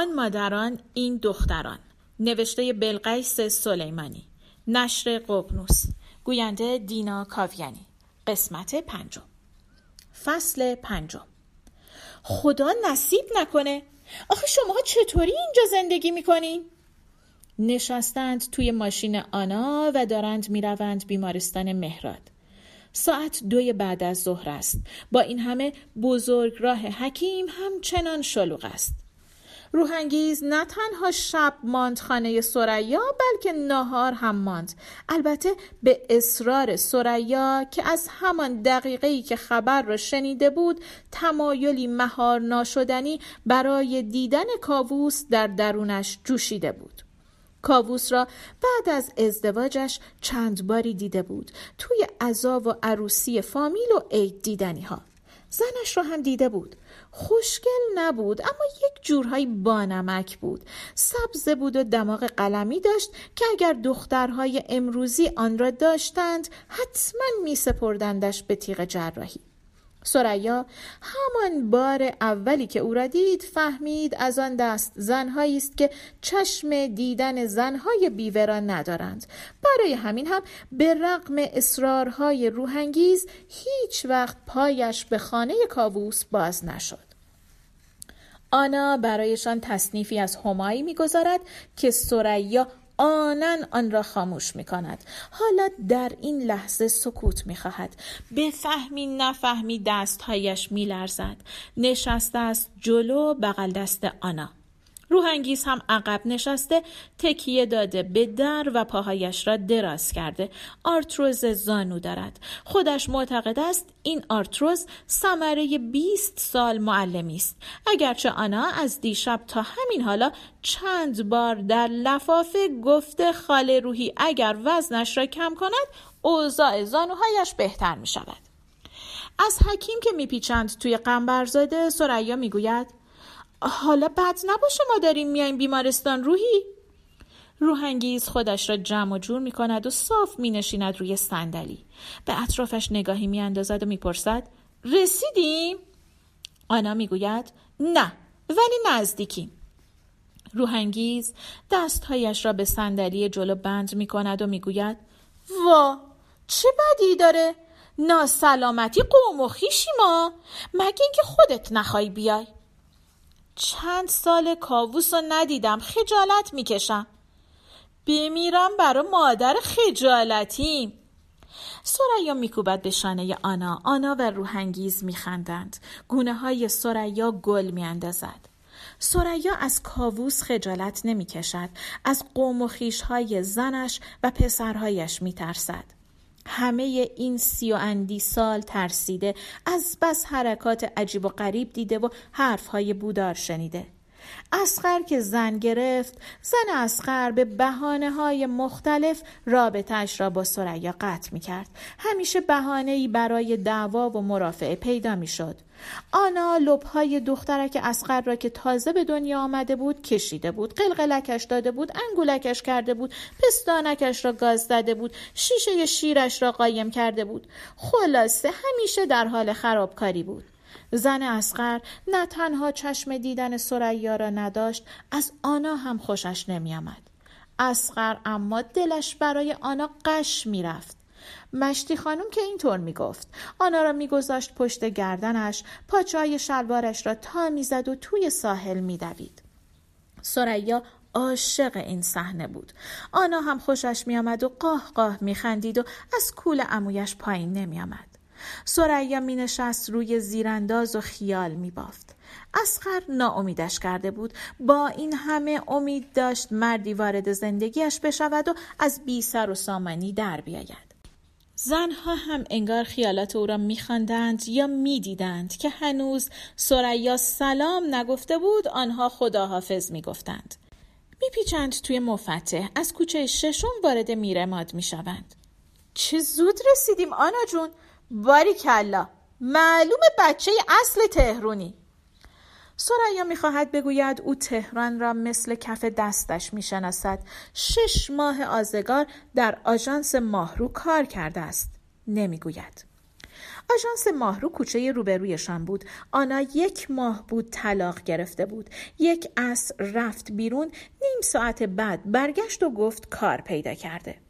آن مادران این دختران. نوشته بلقیس سلیمانی. نشر ققنوس. گوینده دینا کاویانی. قسمت پنجم. فصل پنجم. خدا نصیب نکنه. آخه شماها چطوری اینجا زندگی می‌کنین؟ نشستند توی ماشین آنا و دارند می‌روند بیمارستان مهراد. ساعت دوی بعد از ظهر است. با این همه بزرگ راه حکیم همچنان شلوغ است. روحانگیز نه تنها شب ماند خانه سریا بلکه ناهار هم ماند. البته به اصرار سریا که از همان دقیقه که خبر را شنیده بود تمایلی مهار ناشدنی برای دیدن کاووس در درونش جوشیده بود. کاووس را بعد از ازدواجش چند باری دیده بود توی عذا و عروسی فامیل و عید دیدنی ها زنش را هم دیده بود. خوشگل نبود اما یک جورهایی بانمک بود. سبزه بود و دماغ قلمی داشت که اگر دخترهای امروزی آن را داشتند حتما می سپردندش به تیغ جراحی. سریا همان بار اولی که او را دید فهمید از آن دست زنهایی است که چشم دیدن زنهای بیوه را ندارند. برای همین هم به رغم اصرارهای روحانگیز هیچ وقت پایش به خانه کاووس باز نشد. آنا برایشان تصنیفی از همایی می‌گذارد که سریا آنن آن را خاموش می کند حالا در این لحظه سکوت می خواهد بفهمی نفهمی دستهایش می لرزد نشسته است جلو بغل دست آنا. روحانگیز هم عقب نشسته تکیه داده به در و پاهایش را دراز کرده. آرتروز زانو دارد. خودش معتقد است این آرتروز ثمره 20 سال معلمی است. اگرچه آنا از دیشب تا همین حالا چند بار در لفافه گفته خاله روحی اگر وزنش را کم کند اوضاع زانوهایش بهتر می شود از حکیم که میپیچند توی قنبرزاده سریا می‌گوید حالا بد نباشه ما داریم میایم بیمارستان. روحی؟ روحانگیز خودش را جمع و جور می کند و صاف می نشیند روی صندلی. به اطرافش نگاهی می اندازد و می پرسد رسیدیم؟ آنا می گوید نه ولی نزدیکیم. روحانگیز دستهایش را به صندلی جلو بند می کند و می گوید وا چه بدی داره؟ ناسلامتی قوم و خیشی ما. مگه اینکه خودت نخوای بیای؟ چند سال کاووس رو ندیدم خجالت می‌کشم. بمیرم برا مادر خجالتیم. سریا میکوبد به شانه آنا. آنا و روحانگیز میخندند. گونه های سریا گل میاندازد. سریا از کاووس خجالت نمی‌کشد. از قوم و خیش های زنش و پسرهایش میترسد. همه این سی و اندی سال ترسیده از بس حرکات عجیب و غریب دیده و حرفهای بودار شنیده. اسخر که زن گرفت زن اسخر به بحانه های مختلف رابطش را با سریا قطع می کرد. همیشه بحانه ای برای دعوا و مرافعه پیدا می شد. آنا لبهای دخترک اسقر را که تازه به دنیا آمده بود کشیده بود قلقلکش داده بود انگولکش کرده بود پستانکش را گاز داده بود شیشه شیرش را قایم کرده بود خلاصه همیشه در حال خرابکاری بود زن اسقر نه تنها چشم دیدن سریا را نداشت از آنا هم خوشش نمیآمد. اسقر اما دلش برای آنا قش می‌رفت. مشتی خانم که اینطور می‌گفت آنا را میگذاشت پشت گردنش پاچه شلوارش را تا می‌زد و توی ساحل میدوید. سریا عاشق این صحنه بود. آنا هم خوشش میآمد و قاه قاه میخندید و از کول عمویش پایین نمیآمد. سریا می نشست روی زیرانداز و خیال می بافت. اسخر ناامیدش کرده بود. با این همه امید داشت مردی وارد زندگیش بشود و از بی سر و سامانی در بیاید. زنها هم انگار خیالات او را میخواندند یا می‌دیدند که هنوز سریا سلام نگفته بود آنها خداحافظ می‌گفتند. میپیچند توی مفتح. از کوچه ششم وارد میرماد می‌شوند. چه زود رسیدیم آنا جون! باری کلا معلوم بچه اصل تهرونی. سریا می‌خواهد بگوید او تهران را مثل کف دستش می‌شناسد. شش ماه آزگار در آژانس ماهرو کار کرده است. نمی‌گوید. آژانس ماهرو کوچه روبرویشان بود. آنا یک ماه بود طلاق گرفته بود. یک عصر رفت بیرون نیم ساعت بعد برگشت و گفت کار پیدا کرده.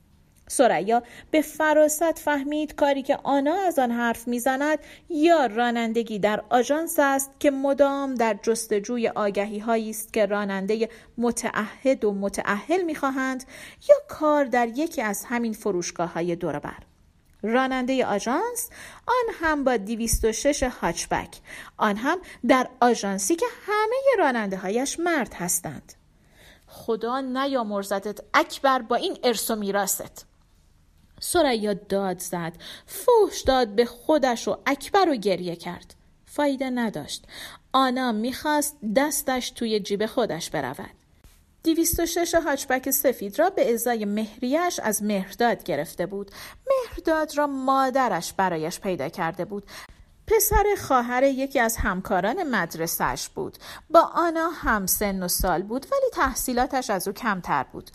سریا به فراست فهمید کاری که آنا از آن حرف می‌زند. یا رانندگی در آژانس است که مدام در جستجوی آگهی هایی است که راننده متعهد و متعهل می‌خواهند یا کار در یکی از همین فروشگاه های دوربر. راننده آژانس آن هم با 206 هاچبک آن هم در آژانسی که همه راننده هایش مرد هستند. خدا نیامرزدت اکبر با این ارث و میراست سریا داد زد. فوش داد به خودش و اکبر و گریه کرد. فایده نداشت. آنا می‌خواست دستش توی جیب خودش برود. دیویست و شش هاچبک سفید را به ازای مهریش از مهرداد گرفته بود. مهرداد را مادرش برایش پیدا کرده بود. پسر خواهر یکی از همکاران مدرسهش بود. با آنا هم سن و سال بود ولی تحصیلاتش از او کمتر بود.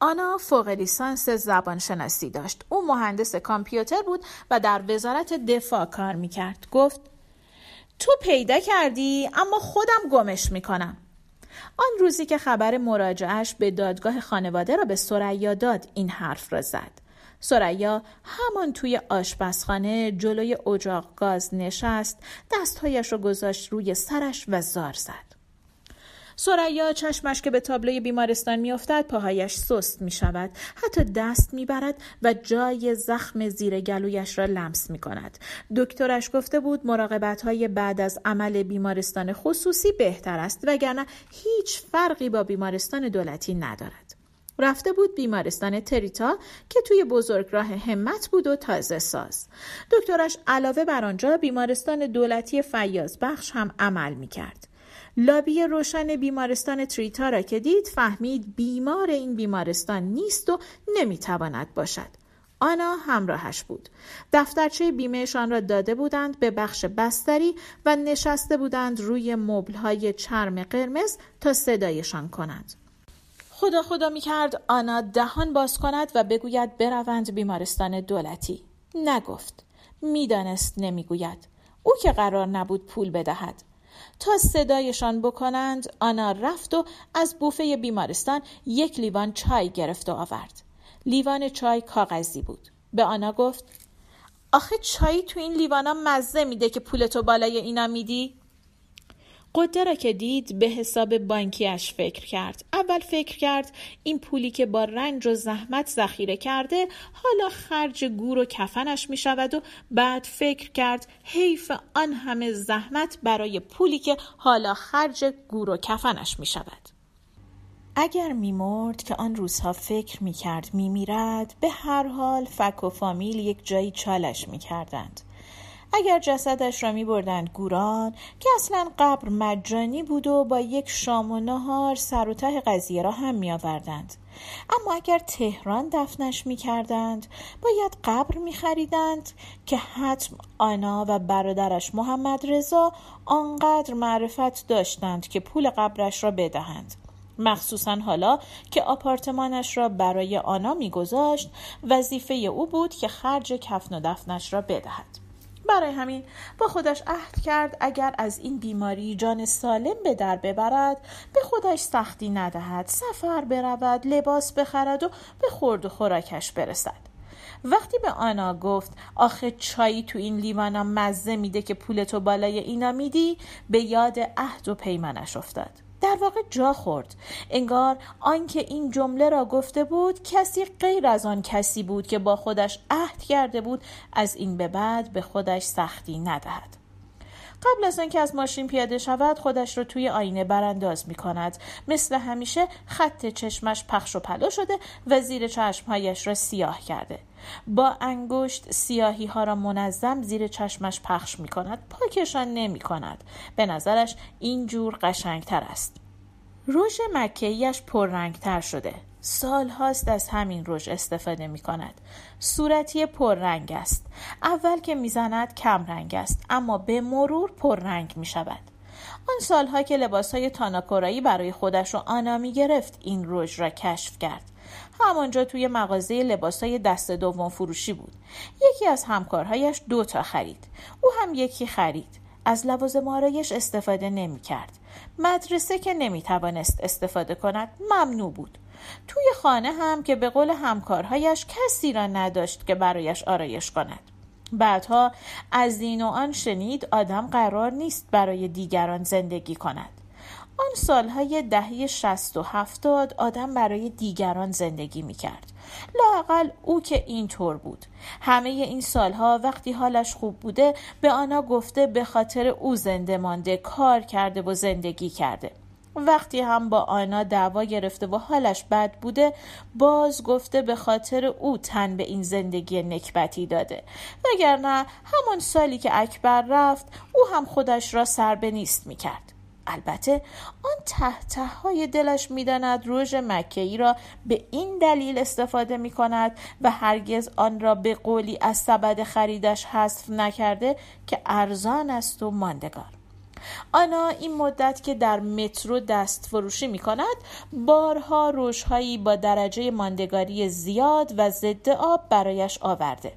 آنا فوق لیسانس زبانشناسی داشت. او مهندس کامپیوتر بود و در وزارت دفاع کار می‌کرد. گفت تو پیدا کردی اما خودم گمش می‌کنم. آن روزی که خبر مراجعش به دادگاه خانواده را به سریا داد این حرف را زد. سریا همان توی آشپزخانه جلوی اجاق گاز نشست دستهایش را گذاشت روی سرش و زار زد. سریا چشمش که به تابلوی بیمارستان میافتد پاهایش سست می شود حتی دست می‌برد و جای زخم زیر گلویش را لمس می کند دکترش گفته بود مراقبت های بعد از عمل بیمارستان خصوصی بهتر است وگرنه هیچ فرقی با بیمارستان دولتی ندارد رفته بود بیمارستان تریتا که توی بزرگراه همت بود و تازه ساز. دکترش علاوه بر آنجا بیمارستان دولتی فیاز بخش هم عمل می کرد. لابی روشن بیمارستان تریتا را که دید فهمید بیمار این بیمارستان نیست و نمی‌تواند باشد. آنا همراهش بود. دفترچه بیمهشان را داده بودند به بخش بستری و نشسته بودند روی مبلهای چرم قرمز تا صدایشان کنند. خدا خدا می کرد آنا دهان باز کند و بگوید بروند بیمارستان دولتی. نگفت. می‌دانست نمی‌گوید. او که قرار نبود پول بدهد. تا صدایشان بکنند آنا رفت و از بوفه بیمارستان یک لیوان چای گرفت و آورد. لیوان چای کاغذی بود. به آنا گفت آخه چای تو این لیوانا مزه میده که پولتو بالای اینا میدی؟ قده را که دید به حساب بانکیش فکر کرد. اول فکر کرد این پولی که با رنج و زحمت ذخیره کرده حالا خرج گور و کفنش می شود و بعد فکر کرد حیف آن همه زحمت برای پولی که حالا خرج گور و کفنش می شود. اگر میمرد که آن روزها فکر می کرد می میرد به هر حال فک و فامیل یک جایی چالش می کردند. اگر جسدش را می بردند گوران که اصلا قبر مجانی بود و با یک شام و نهار سر و ته قضیه را هم می آوردند. اما اگر تهران دفنش می کردند باید قبر می خریدند که حتم آنا و برادرش محمد رضا آنقدر معرفت داشتند که پول قبرش را بدهند. مخصوصا حالا که آپارتمانش را برای آنا میگذاشت وظیفه او بود که خرج کفن و دفنش را بدهد برای همین با خودش عهد کرد اگر از این بیماری جان سالم به در ببرد به خودش سختی ندهد سفر برود لباس بخرد و به خورد و خوراکش برسد. وقتی به آنا گفت آخه چایی تو این لیوانا مزه میده که پولتو بالای اینا میدی؟ به یاد عهد و پیمانش افتاد. در واقع جا خورد. انگار آنکه این جمله را گفته بود کسی غیر از آن کسی بود که با خودش عهد کرده بود از این به بعد به خودش سختی ندهد. قبل از اینکه از ماشین پیاده شود خودش را توی آینه برانداز می کند مثل همیشه خط چشمش پخش و پلا شده و زیر چشمهایش را سیاه کرده. با انگشت سیاهی ها را منظم زیر چشمش پخش می کند پاکشان نمی کند به نظرش اینجور قشنگتر است. رژ مکهیش پررنگتر شده. سال هاست از همین رژ استفاده می کند صورتی پررنگ است. اول که می‌زند کم رنگ است اما به مرور پررنگ می شود آن سالها که لباس های تاناکورایی برای خودش و آنا می گرفت این رژ را کشف کرد. همانجا توی مغازه لباسای دست دوم فروشی بود. یکی از همکارهایش دو تا خرید. او هم یکی خرید. از لوازم آرایش استفاده نمی کرد. مدرسه که نمی توانست استفاده کند ممنوع بود. توی خانه هم که به قول همکارهایش کسی را نداشت که برایش آرایش کند. بعدها از این و آن شنید آدم قرار نیست برای دیگران زندگی کند. آن سالهای دهه شست و هفتاد آدم برای دیگران زندگی می کرد. لاقل او که اینطور بود همه این سالها وقتی حالش خوب بوده به آنها گفته به خاطر او زنده مانده کار کرده و زندگی کرده وقتی هم با آنا دعوا گرفته و حالش بد بوده باز گفته به خاطر او تن به این زندگی نکبتی داده. وگرنه همان سالی که اکبر رفت او هم خودش را سر به نیست می‌کرد. البته آن ته های دلش می‌داند روژ مکهی را به این دلیل استفاده می کند و هرگز آن را به قولی از سبد خریدش حذف نکرده که ارزان است و ماندگار. آنا این مدت که در مترو دست فروشی می کند بارها روشهایی با درجه ماندگاری زیاد و ضد آب برایش آورده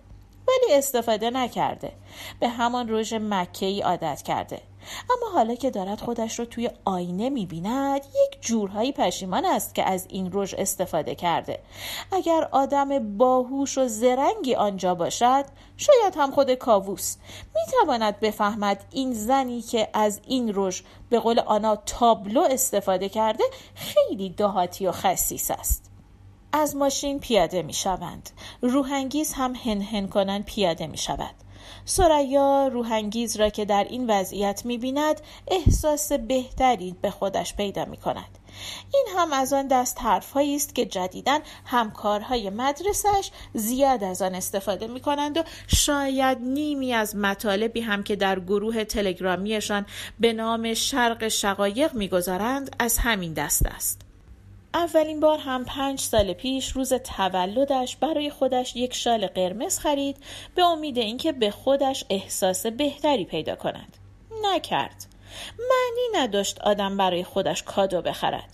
ولی استفاده نکرده. به همان رژ مکهی عادت کرده. اما حالا که دارد خودش رو توی آینه می‌بیند یک جورهایی پشیمان است که از این رژ استفاده کرده اگر آدم باهوش و زرنگی آنجا باشد شاید هم خود کاووس می‌تواند بفهمد این زنی که از این رژ به قول آنا تابلو استفاده کرده خیلی دهاتی و خصیص است از ماشین پیاده می شوند. هم هن کنن پیاده می شود. سریا روحنگیز را که در این وضعیت می بیند احساس بهتری به خودش پیدا می کند. این هم از آن دست حرفهایی است که جدیدا همکارهای مدرسش زیاد از آن استفاده می کنند و شاید نیمی از مطالبی هم که در گروه تلگرامیشان به نام شرق شقایق می‌گذارند از همین دست است. اولین بار هم پنج سال پیش روز تولدش برای خودش یک شال قرمز خرید به امید اینکه به خودش احساس بهتری پیدا کند. نکرد. معنی نداشت آدم برای خودش کادو بخرد.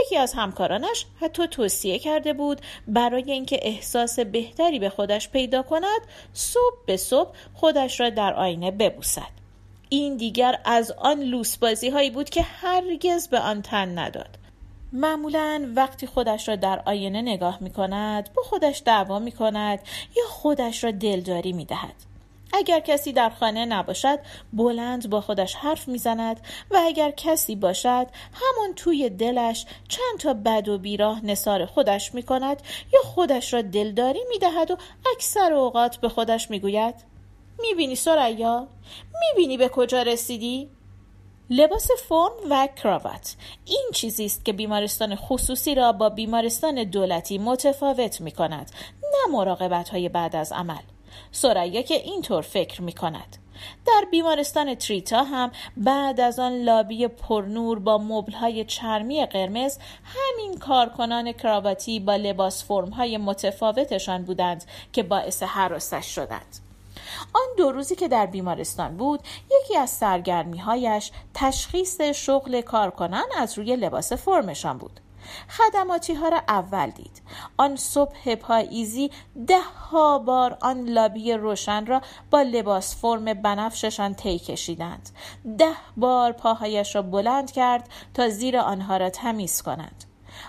یکی از همکارانش حتی توصیه کرده بود برای اینکه احساس بهتری به خودش پیدا کند صبح به صبح خودش را در آینه ببوسد. این دیگر از آن لوسبازی هایی بود که هرگز به آن تن نداد. معمولا وقتی خودش را در آینه نگاه می کند با خودش دعوا می کند یا خودش را دلداری می دهد. اگر کسی در خانه نباشد بلند با خودش حرف می‌زند و اگر کسی باشد همون توی دلش چند تا بد و بیراه نصار خودش می کند یا خودش را دلداری می دهد و اکثر اوقات به خودش می گوید می بینی سریا؟ می بینی به کجا رسیدی؟ لباس فرم و کراوات. این چیزی است که بیمارستان خصوصی را با بیمارستان دولتی متفاوت می کند نه مراقبت های بعد از عمل. سریا که اینطور فکر می کند در بیمارستان تریتا هم بعد از آن لابی پرنور با مبلهای چرمی قرمز همین کارکنان کراواتی با لباس فرم های متفاوتشان بودند که باعث حراسش شدند. آن دو روزی که در بیمارستان بود یکی از سرگرمیهایش تشخیص شغل کارکنان از روی لباس فرمشان بود. خدماتی ها را اول دید. آن صبح پاییزی ده ها بار آن لابی روشن را با لباس فرم بنفششان طی کشیدند. ده بار پاهایش را بلند کرد تا زیر آنها را تمیز کنند.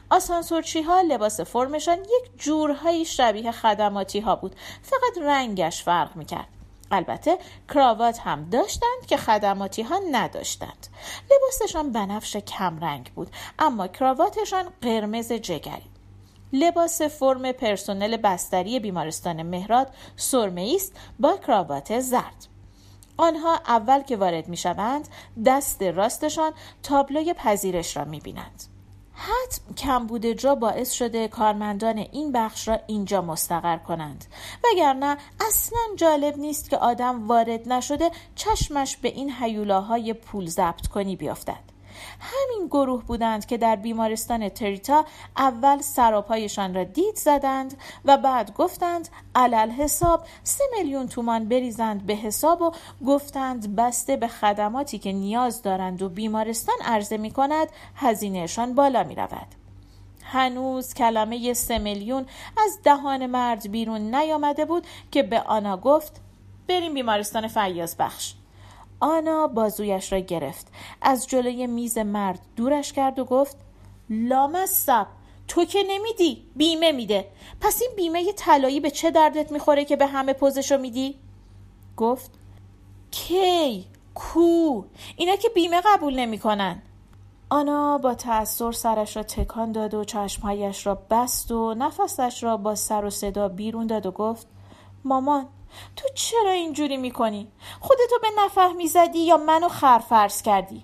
آسانسورچی ها لباس فرمشان یک جورهایی شبیه خدماتی ها بود. فقط رنگش فرق می‌کرد. البته کراوات هم داشتند که خدماتی ها نداشتند. لباسشان بنفش کمرنگ بود اما کراواتشان قرمز جگری. لباس فرم پرسنل بستری بیمارستان مهراد سرمه است با کراوات زرد. آنها اول که وارد می شوند دست راستشان تابلوی پذیرش را می بینند. حتم کمبود جا باعث شده کارمندان این بخش را اینجا مستقر کنند. وگرنه اصلا جالب نیست که آدم وارد نشده چشمش به این حیولاهای پول ضبط کنی بیافتد. همین گروه بودند که در بیمارستان تریتا اول سراپایشان را دید زدند و بعد گفتند علل حساب سه میلیون تومان بریزند به حساب و گفتند بسته به خدماتی که نیاز دارند و بیمارستان عرضه می کند هزینهشان بالا می رود. هنوز کلمه سه میلیون از دهان مرد بیرون نیامده بود که به آنا گفت بریم بیمارستان فیاض بخش آنا بازویش را گرفت. از جلوی میز مرد دورش کرد و گفت لامصب تو که نمیدی؟ بیمه میده. پس این بیمه طلایی به چه دردت می‌خوره که به همه پوزشو میدی؟ گفت کی؟ کو؟ اینا که بیمه قبول نمی‌کنن. آنا با تأثیر سرش را تکان داد و چشمهایش را بست و نفسش را با سر و صدا بیرون داد و گفت مامان تو چرا اینجوری می‌کنی؟ خودتو به نفهمی زدی یا منو خرفرز کردی؟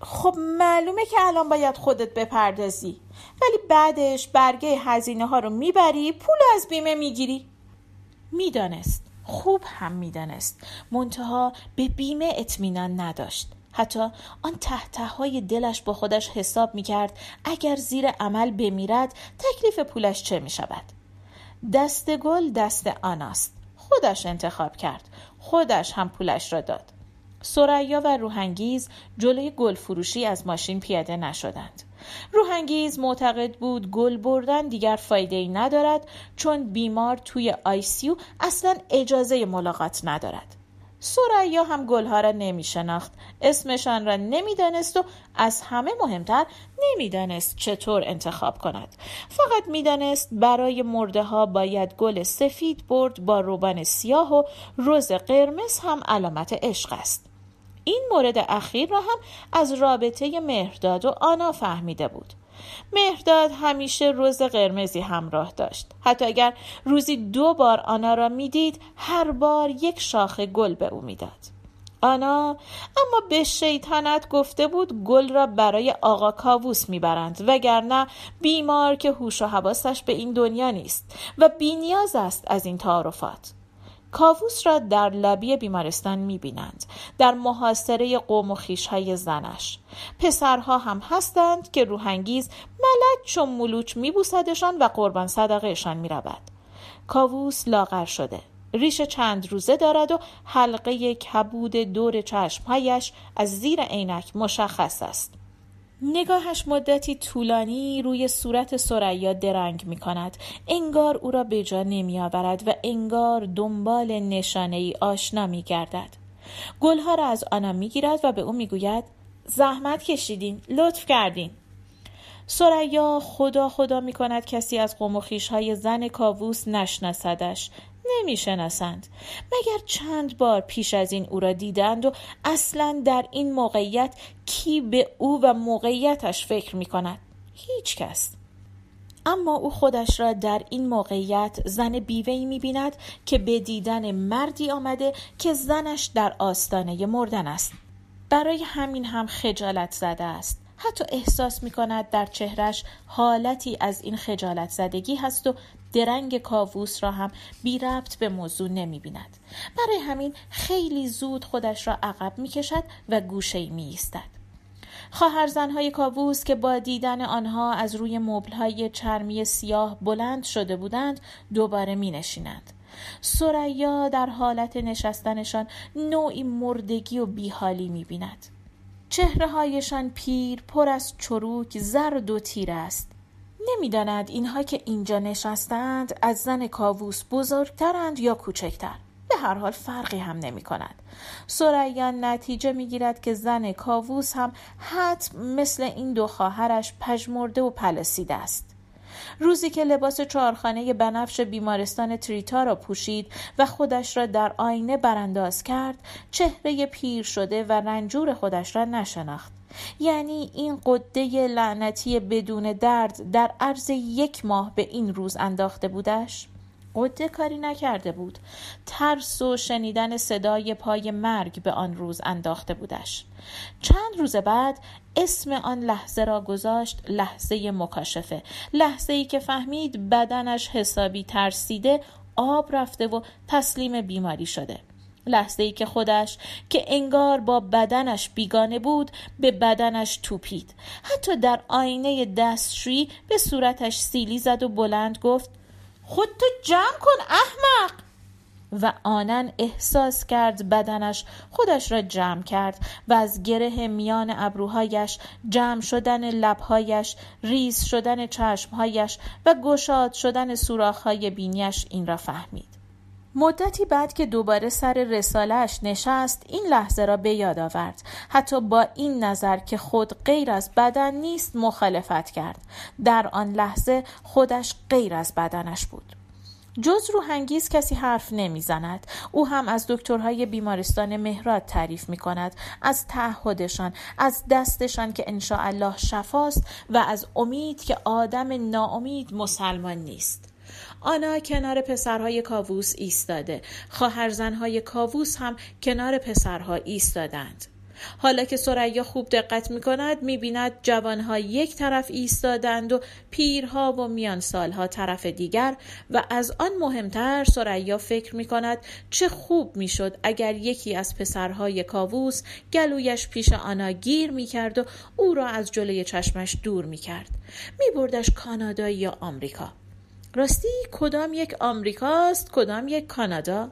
خب معلومه که الان باید خودت بپردازی. ولی بعدش برگه هزینه ها رو می‌بری پول از بیمه می‌گیری. می‌دانست. خوب هم می‌دانست. منتها به بیمه اطمینان نداشت. حتی آن تحته های دلش با خودش حساب می‌کرد اگر زیر عمل بمیرد تکلیف پولش چه می‌شود؟ دست گل دست آناست. خودش انتخاب کرد. خودش هم پولش را داد. سریا و روحنگیز جلوی گل فروشی از ماشین پیاده نشدند. روحنگیز معتقد بود گل بردن دیگر فایده ای ندارد چون بیمار توی آیسیو اصلا اجازه ملاقات ندارد. سریا هم گلها را نمی شناخت اسمشان را نمی‌دانست و از همه مهمتر نمی‌دانست چطور انتخاب کند. فقط می‌دانست برای مرده ها باید گل سفید برد با روبان سیاه و روز قرمز هم علامت عشق است. این مورد اخیر را هم از رابطه مهرداد و آنا فهمیده بود. مهرداد همیشه روز قرمزی همراه داشت. حتی اگر روزی دو بار آنا را می‌دید هر بار یک شاخه گل به او می‌داد. آنا اما به شیطنت گفته بود گل را برای آقا کاووس می‌برند وگرنه بیمار که هوش و حواسش به این دنیا نیست و بینیاز است از این تعارفات. کاووس را در لابی بیمارستان می‌بینند در محاصره قوم و خیشهای زنش. پسرها هم هستند که روحنگیز ملک چون ملوچ میبوسدشان و قربان صدقهشان می‌رود. کاووس لاغر شده. ریش چند روزه دارد و حلقه کبود دور چشمهایش از زیر عینک مشخص است. نگاهش مدتی طولانی روی صورت سریا درنگ می کند. انگار او را به جا نمی آورد و انگار دنبال نشانه ای آشنا می گردد. گلها را از آنا می گیرد و به او می گوید زحمت کشیدین لطف کردین سریا خدا خدا می کند کسی از قوم های زن کاووس نشناسدش نمی‌شناسند. مگر چند بار پیش از این او را دیدند و اصلا در این موقعیت کی به او و موقعیتش فکر می کند هیچ کس. اما او خودش را در این موقعیت زن بیوهی می بیند که به دیدن مردی آمده که زنش در آستانه مردن است. برای همین هم خجالت زده است. حتی احساس می کند در چهرش حالتی از این خجالت زدگی هست و درنگ کاووس را هم بی ربط به موضوع نمی بیند. برای همین خیلی زود خودش را عقب می کشد و گوشه می ایستد. خواهرزنهای کاووس که با دیدن آنها از روی مبلهای چرمی سیاه بلند شده بودند دوباره می نشینند. سریا در حالت نشستنشان نوعی مردگی و بیحالی می بیند. چهره هایشان پیر پر از چروک زرد و تیر است نمی‌داند اینها که اینجا نشستند از زن کاووس بزرگترند یا کوچکتر. به هر حال فرقی هم نمی کند سریان نتیجه می گیرد که زن کاووس هم حتم مثل این دو خواهرش پژمرده و پلسیده است. روزی که لباس چهارخانه بنفش بیمارستان تریتا را پوشید و خودش را در آینه برانداز کرد چهره پیر شده و رنجور خودش را نشناخت. یعنی این قده لعنتی بدون درد در عرض یک ماه به این روز انداخته بودش؟ قده کاری نکرده بود. ترس و شنیدن صدای پای مرگ به آن روز انداخته بودش. چند روز بعد اسم آن لحظه را گذاشت لحظه مکاشفه. لحظه ای که فهمید بدنش حسابی ترسیده آب رفته و تسلیم بیماری شده. لحظه ای که خودش که انگار با بدنش بیگانه بود به بدنش توپید. حتی در آینه دستشویی به صورتش سیلی زد و بلند گفت خودتو جمع کن احمق! و آنن احساس کرد بدنش خودش را جمع کرد و از گره میان ابروهایش جمع شدن لبهایش ریز شدن چشمهایش و گشاد شدن سوراخهای بینیش این را فهمید. مدتی بعد که دوباره سر رسالهش نشست این لحظه را به یاد آورد. حتی با این نظر که خود غیر از بدن نیست مخالفت کرد. در آن لحظه خودش غیر از بدنش بود. جز روحانگیز کسی حرف نمی‌زند. او هم از دکترهای بیمارستان مهراد تعریف می کند از تعهدشان از دستشان که الله شفاست و از امید که آدم ناامید مسلمان نیست. آنا کنار پسرهای کاووس ایستاده. خواهرزنهای کاووس هم کنار پسرها ایستادند. حالا که سریا خوب دقت می کند می بیند جوانها یک طرف ایستادند و پیرها و میان سالها طرف دیگر و از آن مهمتر سریا فکر می کند چه خوب می شد اگر یکی از پسرهای کاووس گلویش پیش آنا گیر می کرد و او را از جلوی چشمش دور می کرد می بردش کانادا یا آمریکا. راستی کدام یک آمریکاست کدام یک کانادا؟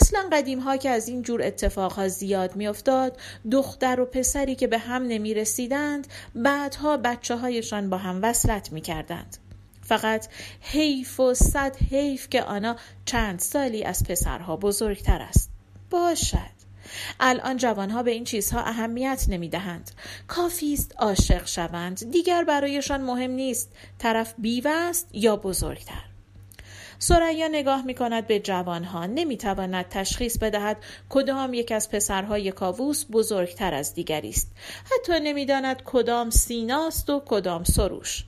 اصلا قدیم ها که از این جور اتفاقها زیاد میافتاد دختر و پسری که به هم نمی رسیدند بعدها بچه هایشان با هم وصلت می کردند. فقط حیف و صد حیف که آنها چند سالی از پسرها بزرگتر است. باشد. الان جوانها به این چیزها اهمیت نمی دهند. کافی است عاشق شوند. دیگر برایشان مهم نیست طرف بیوه است یا بزرگتر. سریا نگاه می کند به جوانها. نمی تواند تشخیص بدهد کدام یک از پسرهای کاووس بزرگتر از دیگری است. حتی نمی‌داند کدام سیناست و کدام سروش.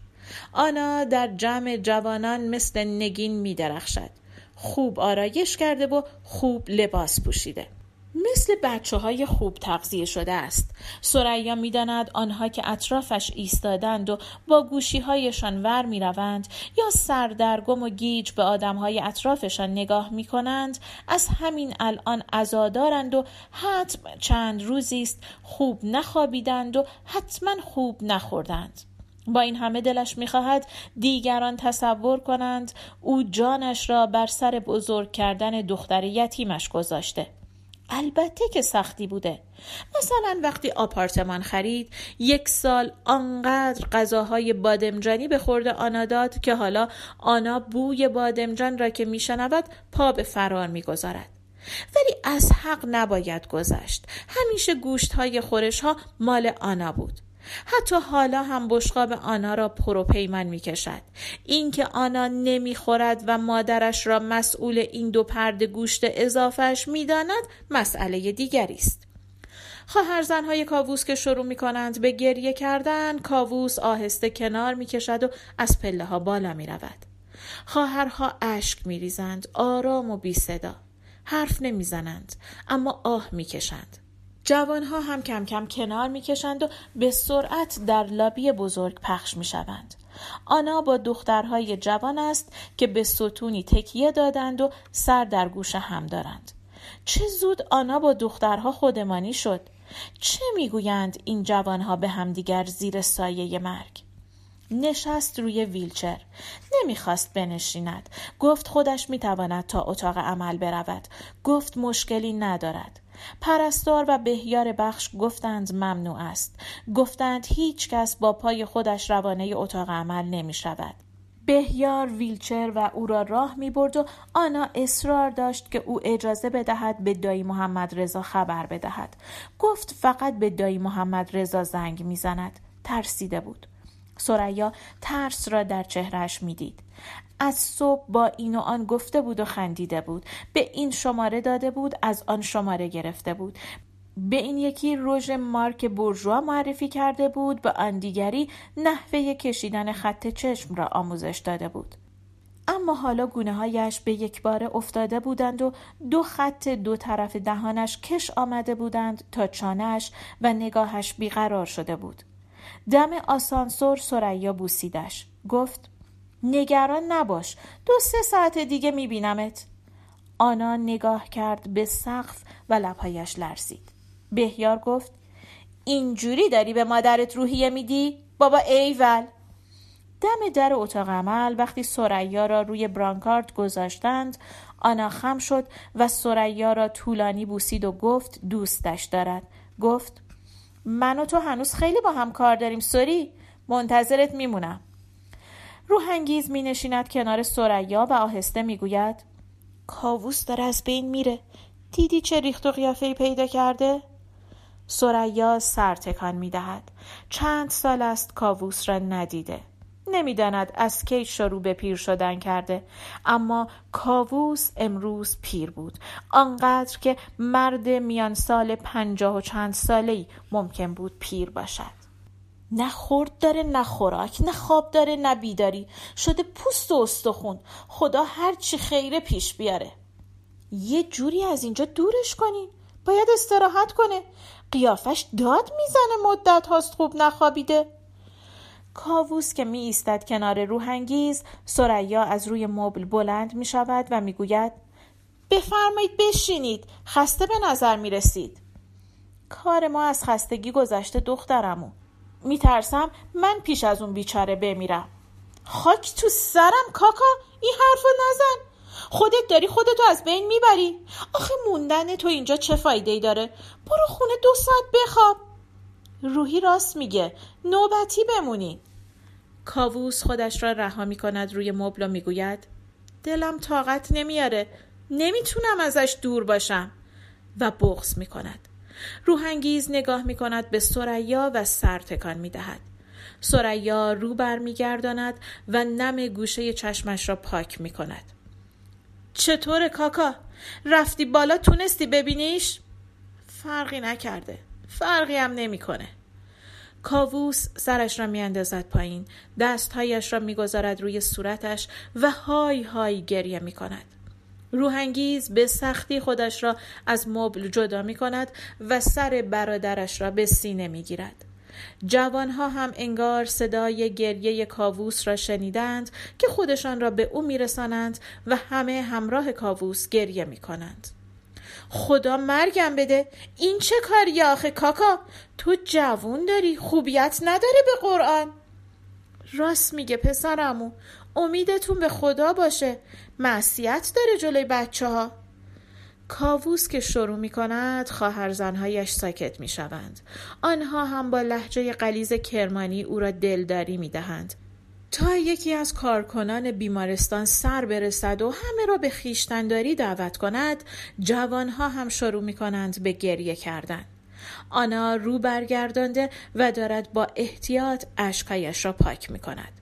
آنا در جمع جوانان مثل نگین می درخشد خوب آرایش کرده و خوب لباس پوشیده. مثل بچه های خوب تغذیه شده است. سریا می‌داند آنها که اطرافش ایستادند و با گوشی هایشان ور می روند یا سردرگم و گیج به آدم های اطرافشان نگاه می کنند از همین الان ازادارند و حتم چند روزی است خوب نخوابیدند و حتما خوب نخوردند. با این همه دلش می‌خواهد دیگران تصور کنند او جانش را بر سر بزرگ کردن دختر یتیمش گذاشته. البته که سختی بوده. مثلا وقتی آپارتمان خرید یک سال آنقدر غذاهای بادمجانی به خورده آنا داد که حالا آنا بوی بادمجان را که میشنود پا به فرار می‌گذارد. ولی از حق نباید گذشت. همیشه گوشت های خورش ها مال آنا بود. حتی حالا هم بشقاب آنا را پروپیمن می کشد. اینکه آنا نمی‌خورد و مادرش را مسئول این دو پرده گوشت اضافهش می‌داند مسئله دیگری است. خواهر زنهای کاووس که شروع می کنند به گریه کردن کاووس آهسته کنار می کشد و از پله ها بالا می رود. خواهرها اشک می ریزند آرام و بی صدا. حرف نمی‌زنند اما آه می‌کشند جوانها هم کم کم کنار می‌کشند و به سرعت در لابی بزرگ پخش می‌شوند. آنا با دخترهای جوان است که به ستونی تکیه دادند و سر در گوش هم دارند. چه زود آنا با دخترها خودمانی شد. چه می‌گویند این جوانها به همدیگر زیر سایه مرگ؟ نشست روی ویلچر نمی‌خواست بنشیند گفت خودش می‌تواند تا اتاق عمل برود گفت مشکلی ندارد پرستار و بهیار بخش گفتند ممنوع است. گفتند هیچ کس با پای خودش روانه اتاق عمل نمی شود. بهیار ویلچر و او را راه می برد و آنا اصرار داشت که او اجازه بدهد به دایی محمد رضا خبر بدهد. گفت فقط به دایی محمد رضا زنگ می‌زند ترسیده بود. سریا ترس را در چهرش می‌دید از صبح با این و آن گفته بود و خندیده بود. به این شماره داده بود از آن شماره گرفته بود. به این یکی رژ مارک بورژوا معرفی کرده بود به آن دیگری نحوه کشیدن خط چشم را آموزش داده بود. اما حالا گونه هایش به یک بار افتاده بودند و دو خط دو طرف دهانش کش آمده بودند تا چانهش و نگاهش بیقرار شده بود. دم آسانسور سریا بوسیدش. گفت نگران نباش. دو سه ساعت دیگه میبینمت. آنا نگاه کرد به سقف و لبهایش لرزید. بهیار گفت اینجوری داری به مادرت روحیه میدی؟ بابا ایول. دم در اتاق عمل وقتی سریا را روی برانکارد گذاشتند آنا خم شد و سریا را طولانی بوسید و گفت دوستش دارد. گفت من و تو هنوز خیلی با هم کار داریم سوری. منتظرت میمونم. روحانگیز می نشیند کنار سریا و آهسته می‌گوید کاووس داره از بین میره دیدی چه ریخت و قیافه پیدا کرده؟ سریا سر تکان می دهد. چند سال است کاووس را ندیده. نمی‌داند از کی شروع به پیر شدن کرده اما کاووس امروز پیر بود آنقدر که مرد میان سال پنجاه و چند ساله ممکن بود پیر باشد نه خورد داره نه خوراک نه خواب داره نه بیداری. شده پوست و استخون. خدا هرچی خیره پیش بیاره. یه جوری از اینجا دورش کنین باید استراحت کنه. قیافش داد می‌زنه مدت هاست خوب نخوابیده. کاووس که می ایستد کنار روحانگیز سریا از روی مبل بلند می شود و می گوید بفرمایید بشینید. خسته به نظر می رسید کار ما از خستگی گذشته دخترمو می ترسم من پیش از اون بیچاره بمیرم. خاک تو سرم کاکا این حرفو نزن. خودت داری خودتو از بین می‌بری. آخه موندن تو اینجا چه فایده ای داره؟ برو خونه دو ساعت بخواب. روحی راست میگه نوبتی بمونی. کاووس خودش را رها می کند روی مبل و می‌گوید دلم طاقت نمیاره. نمی‌تونم ازش دور باشم. و بغض می کند روحانگیز نگاه می کند به سریا و سر تکان می دهد سریا رو برمیگرداند و نم گوشه چشمش را پاک می کند چطور کاکا؟ رفتی بالا تونستی ببینیش؟ فرقی نکرده فرقی هم نمی‌کنه. کاووس سرش را میاندازد پایین دستهایش را می‌گذارد روی صورتش و های های گریه می کند. روحانگیز به سختی خودش را از مبل جدا می کند و سر برادرش را به سینه می گیرد. جوانها هم انگار صدای گریه کاووس را شنیدند که خودشان را به او میرسانند و همه همراه کاووس گریه می کنند. خدا مرگم بده این چه کاری آخه کاکا تو جوون داری خوبیت نداره به قرآن راست میگه پسرمو امیدتون به خدا باشه معصیت داره جلوی بچه ها کاووس که شروع می کند خواهرزنهایش ساکت می شوند. آنها هم با لحجه قلیز کرمانی او را دلداری می دهند. تا یکی از کارکنان بیمارستان سر برسد و همه را به خیشتنداری دعوت کند جوانها هم شروع می کنند به گریه کردن آنا رو برگردانده و دارد با احتیاط اشکایش را پاک می کند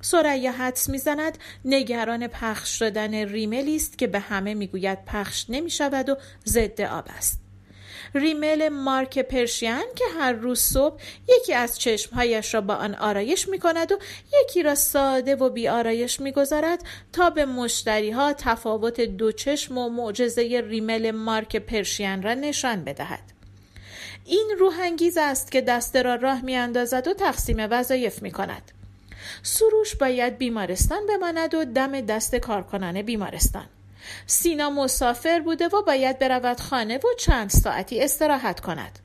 سریا حدس می‌زند نگران پخش شدن ریملی است که به همه می‌گوید پخش نمی شود و ضد آب است ریمل مارک پرشین که هر روز صبح یکی از چشمهایش را با آن آرایش می کند و یکی را ساده و بی آرایش می گذارد تا به مشتری ها تفاوت دو چشم و معجزه ریمل مارک پرشین را نشان بدهد. این روحانگیز است که دسته را راه می اندازد و تقسیم وظایف می کند. سروش باید بیمارستان بماند و دم دست کارکنان بیمارستان. سینا مسافر بوده و باید برود خانه و چند ساعتی استراحت کند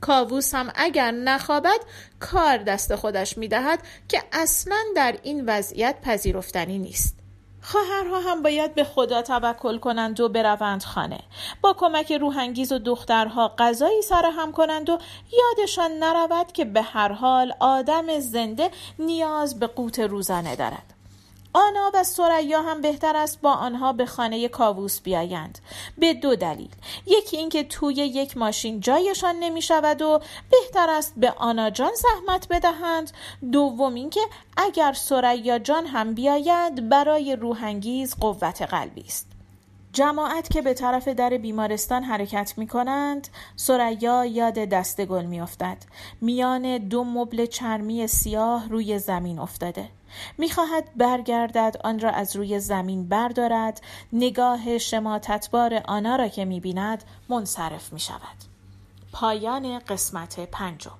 کاووس هم اگر نخوابد کار دست خودش می‌دهد که اصلا در این وضعیت پذیرفتنی نیست خواهرها هم باید به خدا توکل کنند و بروند خانه. با کمک روحانگیز و دخترها غذایی سر هم کنند و یادشان نرود که به هر حال آدم زنده نیاز به قوت روزانه دارد. آنا و سریا هم بهتر است با آنها به خانه کاووس بیایند. به دو دلیل. یکی اینکه توی یک ماشین جایشان نمی شود و بهتر است به آنا جان زحمت بدهند. دوم اینکه اگر سریا جان هم بیاید برای روحانگیز قوت قلبی است. جماعت که به طرف در بیمارستان حرکت می کنند سریا یاد دست گل می افتد. میان دو مبل چرمی سیاه روی زمین افتاده. می‌خواهد برگردد آن را از روی زمین بردارد. نگاه شماتتبار آنا را که می‌بیند منصرف می شود پایان قسمت پنجم.